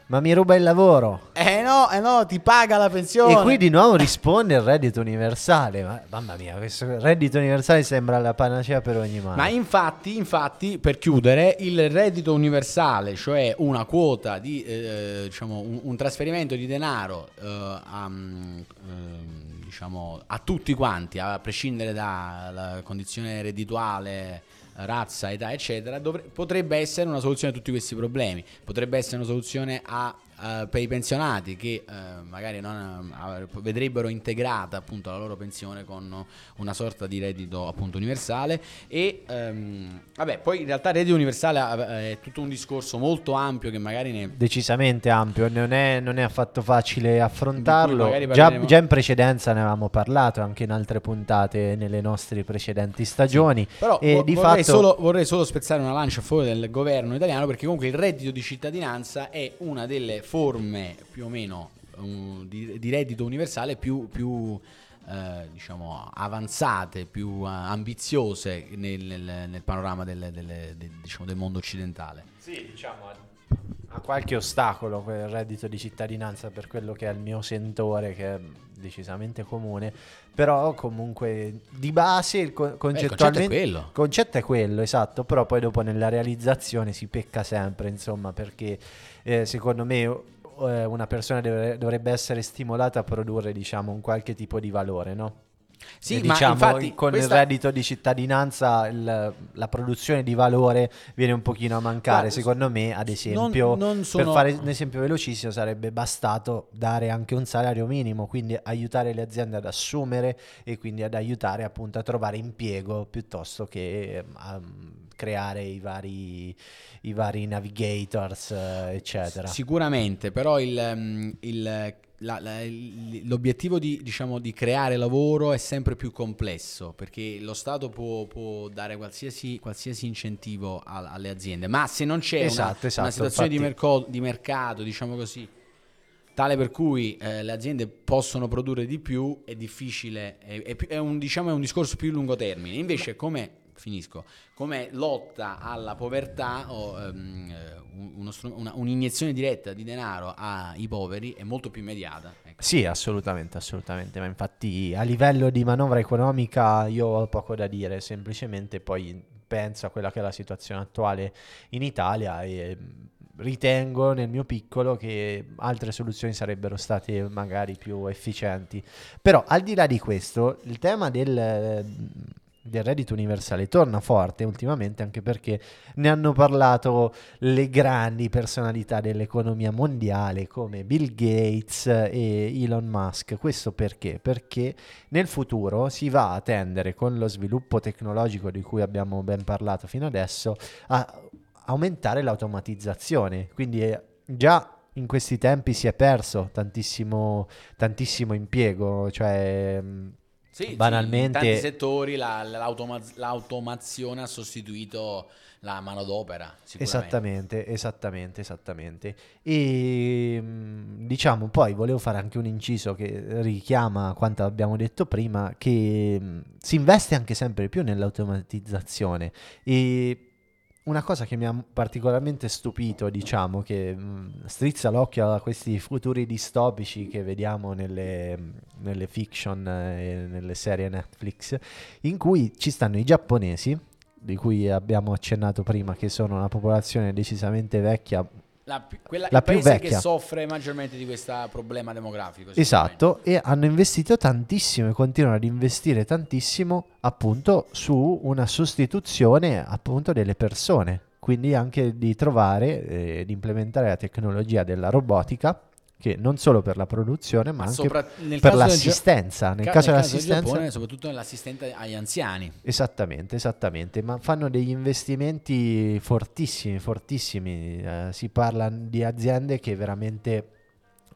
Ma mi ruba il lavoro.
eh no, eh no, ti paga la pensione.
E qui di nuovo risponde il reddito universale. Ma, mamma mia, questo reddito universale sembra la panacea per ogni male.
Ma infatti, infatti, per chiudere, il reddito universale, cioè una quota di, eh, diciamo, un, un trasferimento di denaro eh, a, mm, ehm, diciamo, a tutti quanti, a prescindere dalla condizione reddituale, razza, età, eccetera, dovre- potrebbe essere una soluzione a tutti questi problemi. Potrebbe essere una soluzione a- a- per i pensionati che eh, magari non, eh, vedrebbero integrata appunto la loro pensione con una sorta di reddito appunto universale e ehm, vabbè poi in realtà il reddito universale eh, è tutto un discorso molto ampio che magari ne
Decisamente ampio, non è, non è affatto facile affrontarlo. Già, già in precedenza ne avevamo parlato anche in altre puntate nelle nostre precedenti stagioni.
Però
e
vo-
di
vorrei,
fatto
solo, vorrei solo spezzare una lancia a favore del governo italiano perché comunque il reddito di cittadinanza è una delle forme più o meno um, di, di reddito universale più, più, eh, diciamo avanzate, più eh, ambiziose nel, nel- nel panorama del, del- del- diciamo, del mondo occidentale.
Sì, diciamo ha qualche ostacolo quel reddito di cittadinanza per quello che è il mio sentore, che decisamente comune, però comunque di base il co- concettualmente
quello.
il concetto è quello, esatto, però poi dopo nella realizzazione si pecca sempre, insomma, perché eh, secondo me eh, una persona dovrebbe essere stimolata a produrre, diciamo, un qualche tipo di valore, no?
Sì,
E
ma
diciamo,
infatti
con
questa-
il reddito di cittadinanza il- la produzione di valore viene un pochino a mancare.
Guarda,
Secondo me, ad esempio,
non
per
sono-
fare un esempio velocissimo, sarebbe bastato dare anche un salario minimo, quindi aiutare le aziende ad assumere e quindi ad aiutare appunto a trovare impiego piuttosto che ehm, a mm, creare i vari, i vari navigators, eccetera.
Sicuramente, però il, ehm, il- la- la- l'obiettivo di, diciamo, di creare lavoro è sempre più complesso perché lo Stato può, può dare qualsiasi, qualsiasi incentivo a- alle aziende, ma se non c'è una-
Esatto,
una,
esatto,
situazione di, merco- di mercato, diciamo così, tale per cui eh, le aziende possono produrre di più, è difficile, è, è è un, diciamo, è un discorso più lungo termine. Invece, come finisco, come lotta alla povertà o ehm, un- uno una- un'iniezione diretta di denaro ai poveri è molto più immediata. ecco.
Sì, assolutamente, assolutamente, ma infatti a livello di manovra economica io ho poco da dire, semplicemente poi penso a quella che è la situazione attuale in Italia e mm, ritengo nel mio piccolo che altre soluzioni sarebbero state magari più efficienti. Però al di là di questo, il tema del, del reddito universale torna forte ultimamente anche perché ne hanno parlato le grandi personalità dell'economia mondiale come Bill Gates e Elon Musk. Questo perché? Perché nel futuro si va a tendere con lo sviluppo tecnologico di cui abbiamo ben parlato fino adesso a aumentare l'automatizzazione. Quindi eh, già in questi tempi si è perso tantissimo, tantissimo impiego, cioè
Sì, sì,
banalmente-
in tanti settori la- l'automa- l'automazione ha sostituito la manodopera.
Esattamente, esattamente, esattamente. E mh, diciamo, poi volevo fare anche un inciso che richiama quanto abbiamo detto prima, che mh, si investe anche sempre più nell'automatizzazione. E una cosa che mi ha particolarmente stupito, diciamo, che mh, strizza l'occhio a questi futuri distopici che vediamo nelle, nelle fiction e nelle serie Netflix, in cui ci stanno i giapponesi, di cui abbiamo accennato prima, che sono una popolazione decisamente vecchia.
La, pi- quella-
La più vecchia.
che soffre maggiormente di questo problema demografico.
Esatto, e hanno investito tantissimo e continuano ad investire tantissimo appunto su una sostituzione appunto delle persone, quindi anche di trovare e di implementare la tecnologia della robotica che non solo per la produzione ma,
Ma
anche
sopra- nel
per
caso del Gia-
l'assistenza. Nel
Ca-
caso
del
dell'assistenza
Giappone, soprattutto nell'assistente agli anziani.
Esattamente, esattamente, ma fanno degli investimenti fortissimi, fortissimi. eh, si parla di aziende che veramente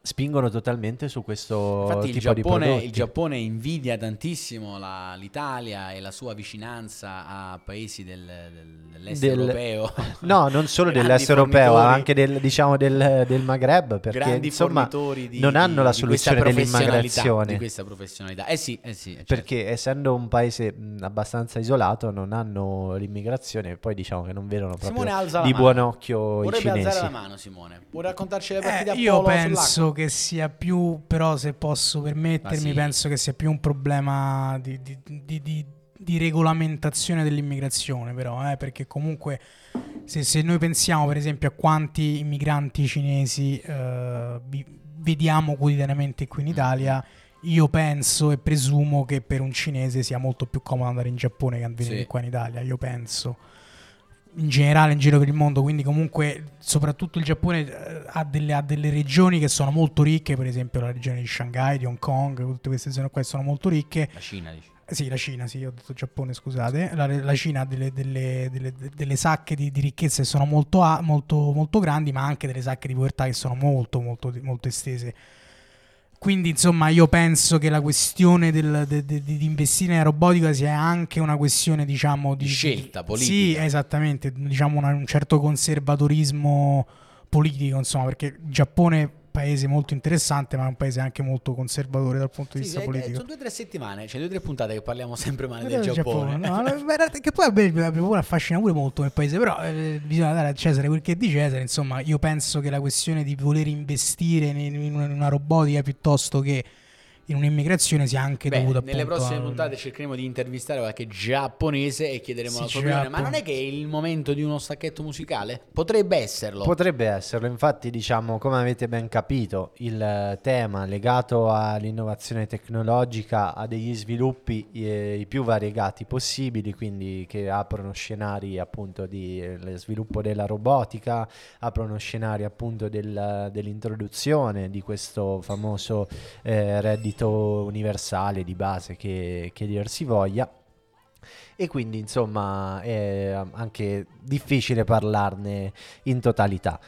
spingono totalmente su questo
Infatti il
tipo di
Giappone,
prodotti.
il Giappone invidia tantissimo la- l'Italia e la sua vicinanza a paesi del, del- dell'est
Del-
europeo.
No, non solo dell'est europeo, anche del, diciamo, del, del Maghreb, perché
grandi
insomma
di,
non hanno la
di questa
soluzione
professionalità,
dell'immigrazione.
Di questa professionalità. Eh sì, eh sì. certo.
Perché essendo un paese abbastanza isolato non hanno l'immigrazione e poi diciamo che non vedono proprio di
mano.
buon occhio i
Vorrebbe
cinesi.
alzare la mano Simone. Puoi raccontarci le
Eh,
partite a
io
polo
penso che sia più, però se posso permettermi,
sì.
penso che sia più un problema di, di- di- di- regolamentazione dell'immigrazione, però, eh, perché comunque se, se noi pensiamo per esempio a quanti immigranti cinesi eh, vediamo quotidianamente qui in Italia, io penso e presumo che per un cinese sia molto più comodo andare in Giappone che venire
Sì.
qua in Italia, io penso in generale in giro per il mondo, quindi comunque soprattutto il Giappone eh, ha delle, ha delle regioni che sono molto ricche, per esempio la regione di Shanghai, di Hong Kong, tutte queste zone qua sono molto ricche.
La Cina, dici.
Sì, la Cina, sì, ho detto Giappone, scusate. La, la Cina ha delle, delle- delle- delle sacche di, di ricchezza che sono molto, molto, molto grandi, ma anche delle sacche di povertà che sono molto, molto, molto estese. Quindi, insomma, io penso che la questione del- de- de- di investire nella robotica sia anche una questione, diciamo, di
Di scelta politica.
Sì, esattamente, diciamo una- un certo conservatorismo politico, insomma, perché il Giappone paese molto interessante, ma è un paese anche molto conservatore dal punto di
Sì,
vista
eh,
politico.
sono due o tre settimane, cioè due o tre puntate che parliamo sempre male del
Del
Giappone.
no, no, che poi a me il Giappone affascina pure molto nel paese, però eh, bisogna dare a Cesare quel che è di Cesare, insomma io penso che la questione di voler investire in, in una robotica piuttosto che in un'immigrazione sia anche
Beh, nelle
appunto
prossime
a-
puntate cercheremo di intervistare qualche giapponese e chiederemo
Sì,
la sua opinione. Ma non è che è il momento di uno stacchetto musicale? Potrebbe esserlo.
Potrebbe esserlo, infatti diciamo come avete ben capito il eh, tema legato all'innovazione tecnologica ha degli sviluppi eh, i più variegati possibili, quindi che aprono scenari appunto di eh, sviluppo della robotica, aprono scenari appunto del- dell'introduzione di questo famoso eh, reddito universale di base che, che dir si voglia. E quindi insomma è anche difficile parlarne in totalità.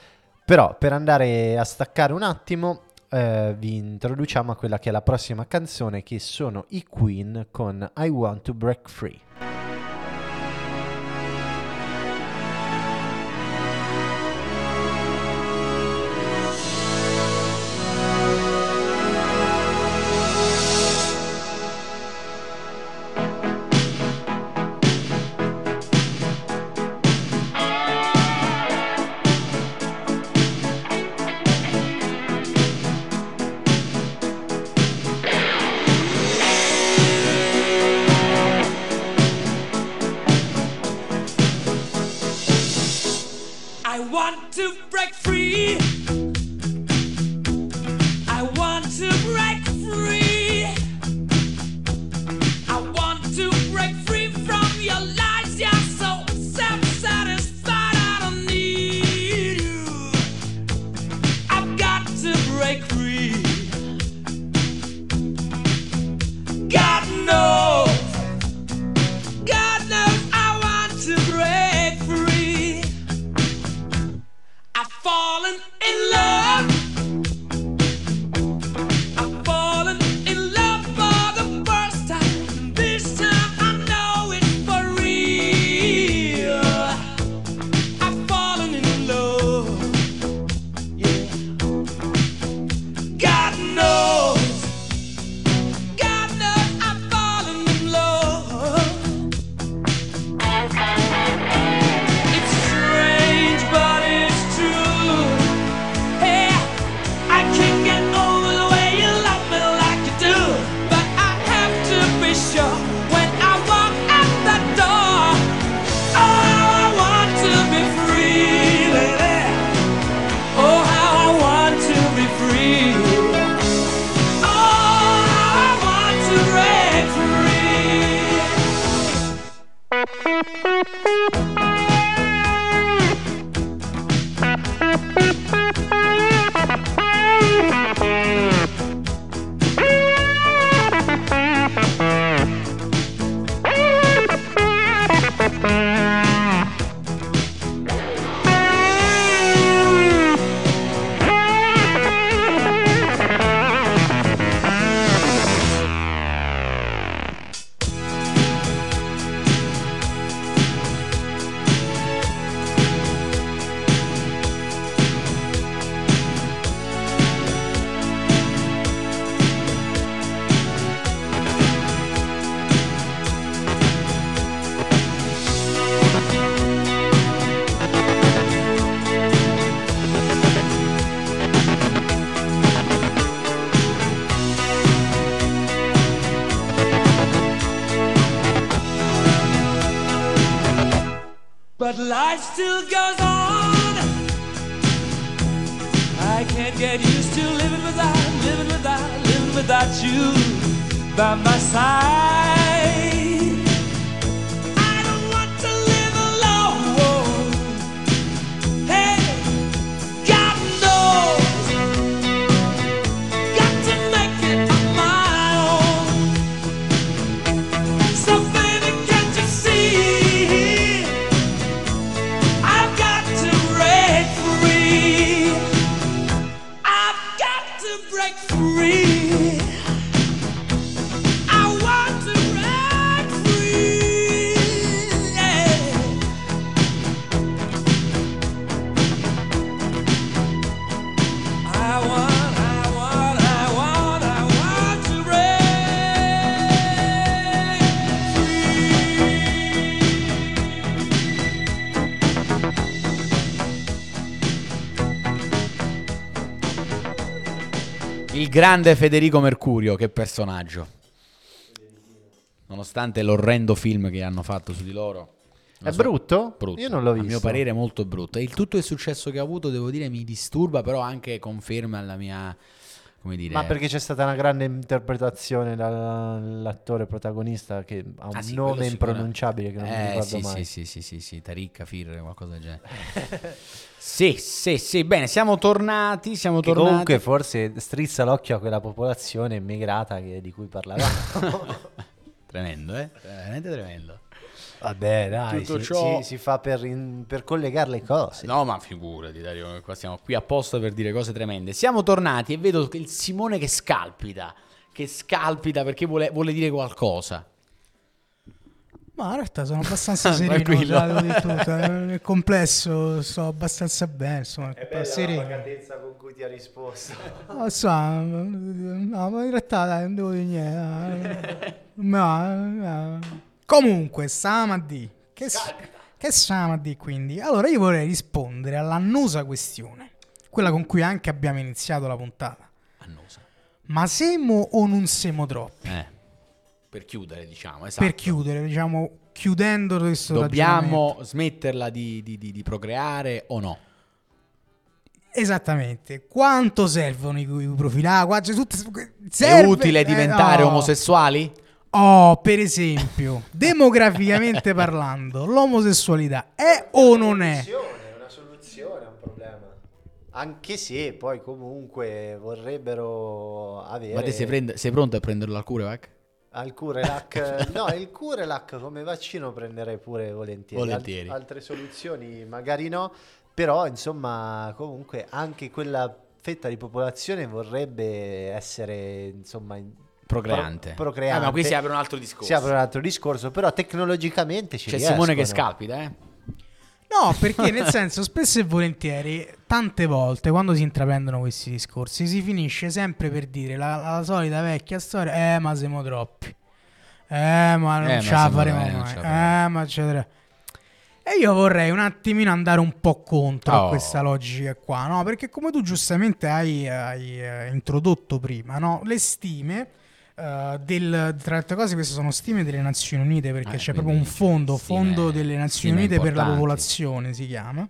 Però per andare a staccare un attimo eh, vi introduciamo a quella che è la prossima canzone che sono i Queen con I Want to Break Free.
Grande Federico Mercurio, che personaggio. Nonostante l'orrendo film che hanno fatto su di loro.
È
so-
brutto?
brutto.
Io non l'ho
A
visto.
mio parere è molto brutto. E il tutto il successo che ha avuto, devo dire, mi disturba, però anche conferma la mia... Come dire...
Ma perché c'è stata una grande interpretazione dall'attore protagonista che ha un
Ah, sì,
nome impronunciabile che non mi
Eh,
ricordo
sì,
mai.
Sì, sì, sì, sì, sì, Taricca, Fir, qualcosa del genere. sì, sì, sì, bene, siamo tornati, siamo
Che
tornati.
comunque forse strizza l'occhio a quella popolazione immigrata che- di cui parlavamo.
Tremendo, eh? Veramente tremendo.
Vabbè, dai,
Tutto
si,
ciò-
si- si fa per, in- per collegare le cose.
No, ma figurati, Dario, qua siamo qui apposta per dire cose tremende. Siamo tornati e vedo che il Simone che scalpita, che scalpita perché vuole, vuole dire qualcosa.
Ma in realtà sono abbastanza sereno, tutto. Nel complesso sto abbastanza bene, insomma, sereno.
cadenza con cui ti ha risposto.
Non so, no, ma in realtà dai, non devo dire niente. No, no. Comunque, dire. Che, s- che dire quindi? Allora, io vorrei rispondere all'annosa questione, quella con cui anche abbiamo iniziato la puntata.
Annosa.
Ma siamo o non siamo troppi?
Eh. Per chiudere, diciamo, esatto.
Per chiudere, diciamo, chiudendo questo.
Dobbiamo smetterla di, di- di- di procreare o no?
Esattamente. Quanto servono i, i tutte,
È utile
eh,
diventare
oh.
omosessuali?
Oh, per esempio, demograficamente parlando, l'omosessualità è o non è?
È una soluzione a un problema. Anche se poi comunque vorrebbero avere...
Ma te sei, prend- sei pronto a prenderlo al Curevac?
Al Curelac, no, il Curelac come vaccino prenderei pure volentieri.
Volentieri.
Al- altre soluzioni magari no, però insomma comunque anche quella fetta di popolazione vorrebbe essere insomma in-
Procreante.
pro- procreante.
Ah, ma qui si apre un altro discorso.
Si apre un altro discorso, però tecnologicamente ci
C'è
riescono.
Simone che scalpita, eh?
No, perché nel senso, spesso e volentieri, tante volte quando si intraprendono questi discorsi, si finisce sempre per dire la, la solita vecchia storia, eh, ma siamo troppi. Eh, ma non
Eh, ma
ce la faremo mai.
faremo.
Eh, ma eccetera. E io vorrei un attimino andare un po' contro a
Oh.
questa logica qua, no? Perché come tu giustamente hai, hai, eh, introdotto prima, no? Le stime eh, del, tra le altre cose queste sono stime delle Nazioni Unite perché
Eh,
c'è proprio un fondo, fondo delle Nazioni Unite per la
importanti.
popolazione si chiama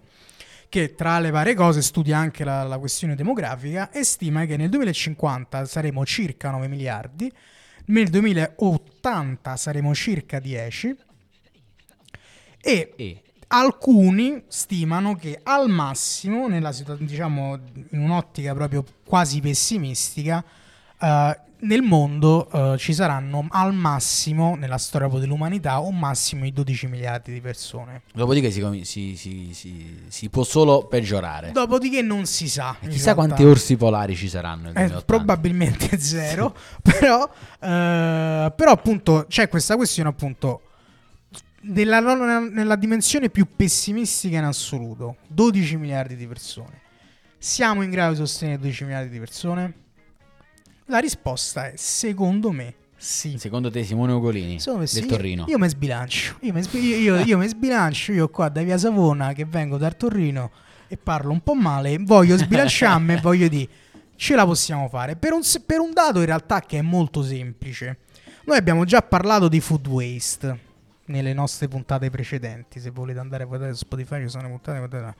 che tra le varie cose studia anche la, la questione demografica e stima che nel 2050 saremo circa 9 miliardi, nel 2080 saremo circa 10 e
E
alcuni stimano che al massimo, nella diciamo in un'ottica proprio quasi pessimistica, eh, nel mondo eh, ci saranno al massimo, nella storia dell'umanità, un massimo di 12 miliardi di persone.
dopodiché si, si- si- si- si può solo peggiorare.
Dopodiché non si sa.
Chissà
realtà.
quanti orsi polari ci saranno
Eh,
2080.
probabilmente zero, però, eh, però appunto c'è questa questione appunto nella, nella dimensione più pessimistica in assoluto, 12 miliardi di persone. Siamo in grado di sostenere 12 miliardi di persone? La risposta è secondo me sì.
Secondo te Simone Ugolini
Secondo me
del
sì.
Torrino?
Io mi sbilancio. Io mi sbi- io- io- sbilancio. Io qua da via Savona che vengo dal Torrino e parlo un po' male. Voglio sbilanciarmi e voglio dire ce la possiamo fare. Per un, per un dato in realtà che è molto semplice. Noi abbiamo già parlato di food waste nelle nostre puntate precedenti. Se volete andare a guardare su Spotify, ci sono le puntate. guardate.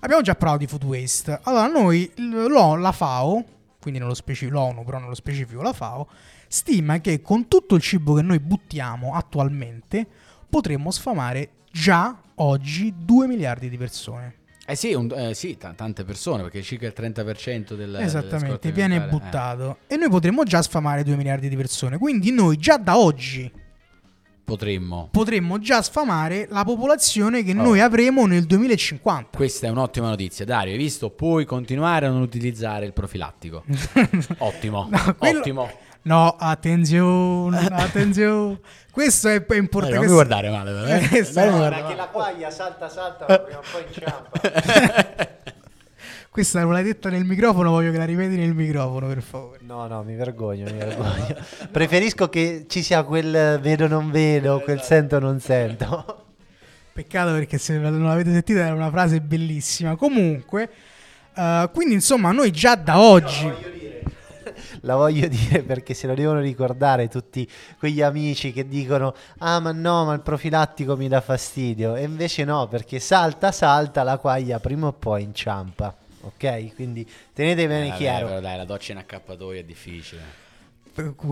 Abbiamo già parlato di food waste. Allora, noi, la FAO, quindi nello specifico, l'ONU, però nello specifico la FAO, stima che con tutto il cibo che noi buttiamo attualmente potremmo sfamare già oggi 2 miliardi di persone.
Eh sì, un- eh sì, ta- tante persone, perché circa il 30% del...
Esattamente, viene
eh.
buttato. E noi potremmo già sfamare 2 miliardi di persone. Quindi noi già da oggi
potremmo.
potremmo già sfamare la popolazione che
Oh.
noi avremo nel 2050.
Questa è un'ottima notizia. Dario, hai visto? Puoi continuare a non utilizzare il profilattico. Ottimo,
No, quello-
ottimo.
No, attenzione, attenzione. Questo è importante.
non mi guardare male, eh. Mi
Guarda che la quaglia salta salta, ma prima o poi inciampa.
Questa non l'hai detta nel microfono, voglio che la ripeti nel microfono, per favore.
No, no, mi vergogno, mi vergogno. Preferisco che ci sia quel vedo non vedo, quel sento non sento.
Peccato perché se non l'avete sentita era una frase bellissima. Comunque, eh, quindi insomma, noi già da oggi...
La voglio dire perché se lo devono ricordare tutti quegli amici che dicono ah ma no ma il profilattico mi dà fastidio e invece no perché salta salta la quaglia prima o poi inciampa ok quindi tenete bene
Eh,
chiaro
però dai, la doccia in accappatoio è difficile.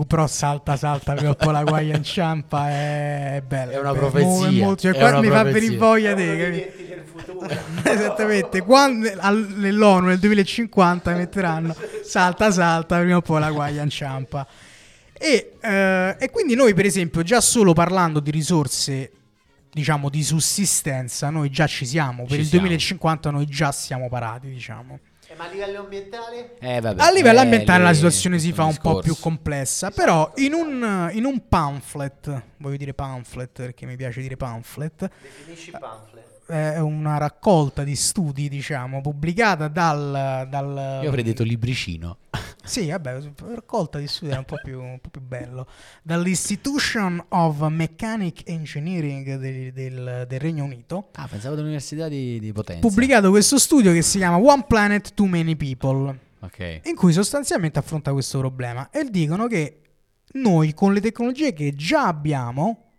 Però salta, salta, prima o poi la guaglia inciampa è bella.
È una profezia,
mo- è molto- cioè,
è
qua
una
mi fa
profezia.
venire voglia te? Esattamente, quando al- nell'ONU nel 2050 metteranno salta salta, prima o poi la guaglia inciampa. E, eh, e quindi noi per esempio già solo parlando di risorse diciamo di sussistenza noi già ci siamo, per
Ci
il
siamo.
2050 noi già siamo parati diciamo.
Eh, ma a livello ambientale
Eh, vabbè,
A livello
eh,
ambientale
lì
la situazione si fa
un
un po' più
discorso.
complessa, però in un, in un pamphlet, voglio dire pamphlet perché mi piace dire pamphlet,
definisci pamphlet
è una raccolta di studi, diciamo, pubblicata dal... dal
Io avrei detto libricino.
Sì, vabbè, raccolta di studi è un po' più, un po' più bello. Dall'Institution of Mechanic Engineering del, del- del Regno Unito,
Ah, pensavo dell'università di, di Potenza.
pubblicato questo studio che si chiama One Planet Too Many People.
Ok.
in cui sostanzialmente affronta questo problema e dicono che noi con le tecnologie che già abbiamo,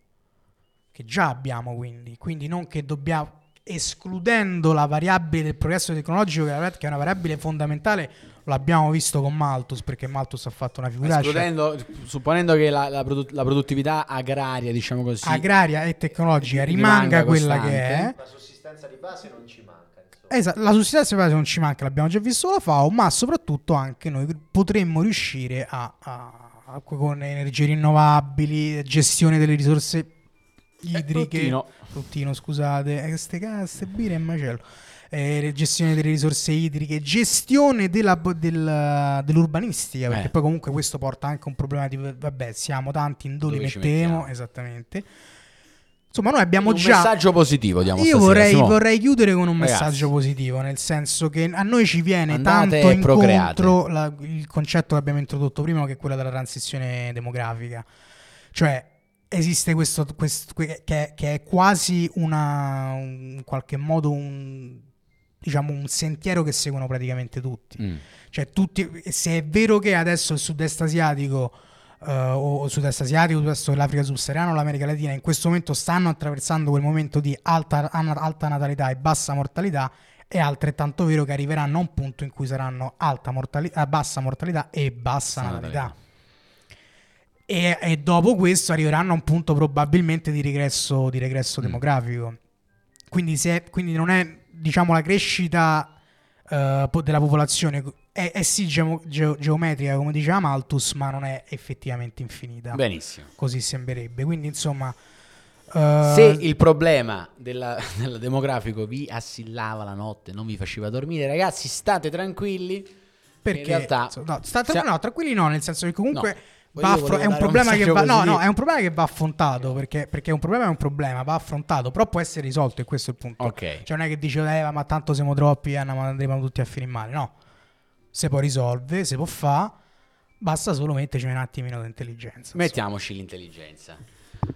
che già abbiamo quindi, quindi non che dobbiamo, escludendo la variabile del progresso tecnologico che è una variabile fondamentale, l'abbiamo visto con Malthus perché Malthus ha fatto una
Escludendo, supponendo che la, la produ- la produttività agraria, diciamo così,
agraria e tecnologica
Rimanga
rimanga quella che è.
la sussistenza di base non ci manca.
Esatto, la sussistenza di base non ci manca, l'abbiamo già visto la FAO, ma soprattutto anche noi potremmo riuscire a, a- a- con energie rinnovabili, gestione delle risorse idriche.
Fruttino.
Fruttino, scusate, eh, queste caste birre e macello. Eh, gestione delle risorse idriche, gestione della, del- dell'urbanistica, perché
Eh.
poi comunque questo porta anche un problema di vabbè, siamo tanti, in dove,
Dove
mettiamo, esattamente. Insomma, noi abbiamo
un
già
messaggio positivo diamo
io vorrei, vorrei chiudere con un
Ragazzi.
messaggio positivo, nel senso che a noi ci viene
Andate
tanto incontro la- il concetto che abbiamo introdotto prima, che è quello della transizione demografica. Cioè, esiste questo, questo- que- che, che è quasi una, un- in qualche modo un, diciamo, un sentiero che seguono praticamente tutti.
Mm.
Cioè, tutti, se è vero che adesso il sud-est asiatico eh, o il sud-est asiatico, che l'Africa subsahariana o l'America Latina in questo momento stanno attraversando quel momento di alta, alta natalità e bassa mortalità, è altrettanto vero che arriveranno a un punto in cui saranno alta mortalità, bassa mortalità e bassa
Bassa
natalità. E, e dopo questo arriveranno a un punto probabilmente di regresso, di regresso
Mm.
demografico. Quindi, se, quindi non è diciamo la crescita po- della popolazione è, è sì geo- geo- geometrica come diceva Malthus, ma non è effettivamente infinita.
Benissimo.
Così sembrerebbe. Quindi insomma, eh,
Se il problema della, del demografico vi assillava la notte, non vi faceva dormire, ragazzi, state tranquilli.
perché
in realtà
no, sta-
sia-
no, tranquilli no, nel senso che comunque
No,
va è un
dare un
problema che va no, no, è un problema che va affrontato perché, perché un problema è un problema, va affrontato, però può essere risolto e questo è il punto.
Ok.
Cioè non è che dice eh, ma tanto siamo troppi, eh, ma andremo tutti a finire male, no. Se può risolvere, se può fare, basta solo metterci un attimino di intelligenza.
Mettiamoci l'intelligenza.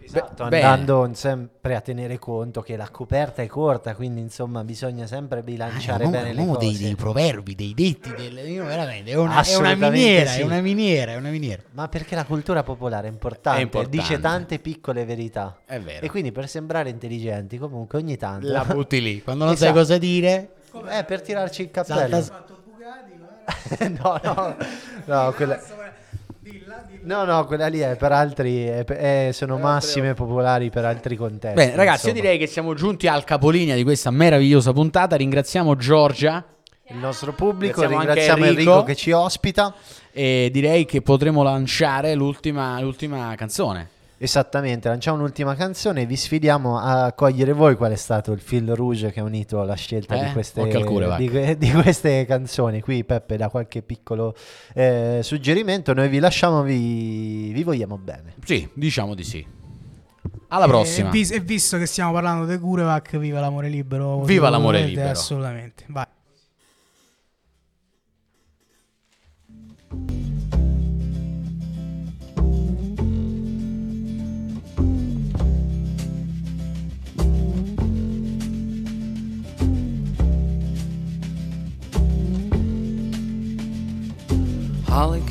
Esatto,
Beh,
andando sempre a tenere conto che la coperta è corta, quindi insomma bisogna sempre bilanciare
uno,
bene le
uno
cose.
dei, dei proverbi, dei detti, del, io veramente, è una, è una miniera,
sì.
è una miniera, è una miniera.
Ma perché la cultura popolare è importante,
È importante.
dice tante piccole verità.
È vero.
E quindi per sembrare intelligenti, comunque ogni tanto
La butti lì, quando non sai
Esatto.
cosa dire,
Eh, per tirarci il cappello.
salta,
no, no, no, quella... No, no, quella lì è per altri, è per- è- sono massime popolari per altri contesti.
Bene, ragazzi, io
insomma.
direi che siamo giunti al capolinea di questa meravigliosa puntata. Ringraziamo Giorgia
Il nostro pubblico,
Ringraziamo
ringraziamo
Enrico.
Enrico che ci ospita.
e direi che potremo lanciare l'ultima, l'ultima canzone.
Esattamente, lanciamo un'ultima canzone e vi sfidiamo a cogliere voi qual è stato il fil rouge che ha unito la scelta
Eh?
di, queste,
Occhio al cuore, va.
di, di queste canzoni. Qui Peppe dà qualche piccolo eh, suggerimento, noi vi lasciamo, vi, vi vogliamo bene.
Sì, diciamo di sì. Alla
E,
prossima.
vis- e visto che stiamo parlando di Curevac, viva l'amore libero.
Viva l'amore
Assolutamente,
libero.
Assolutamente. Vai.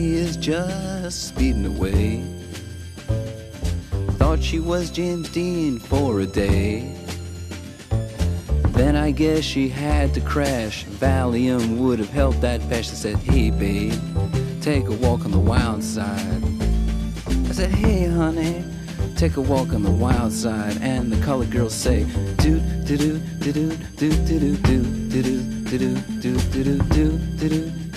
Jackie is just speeding away. Thought she was James Dean for a day. Then I guess she had to crash. Valium would have helped that. I said, Hey, babe, take a walk on the wild side. I said, Hey, honey, take a walk on the wild side. And the colored girls say, Do do do do do do do do do do do do do do do do do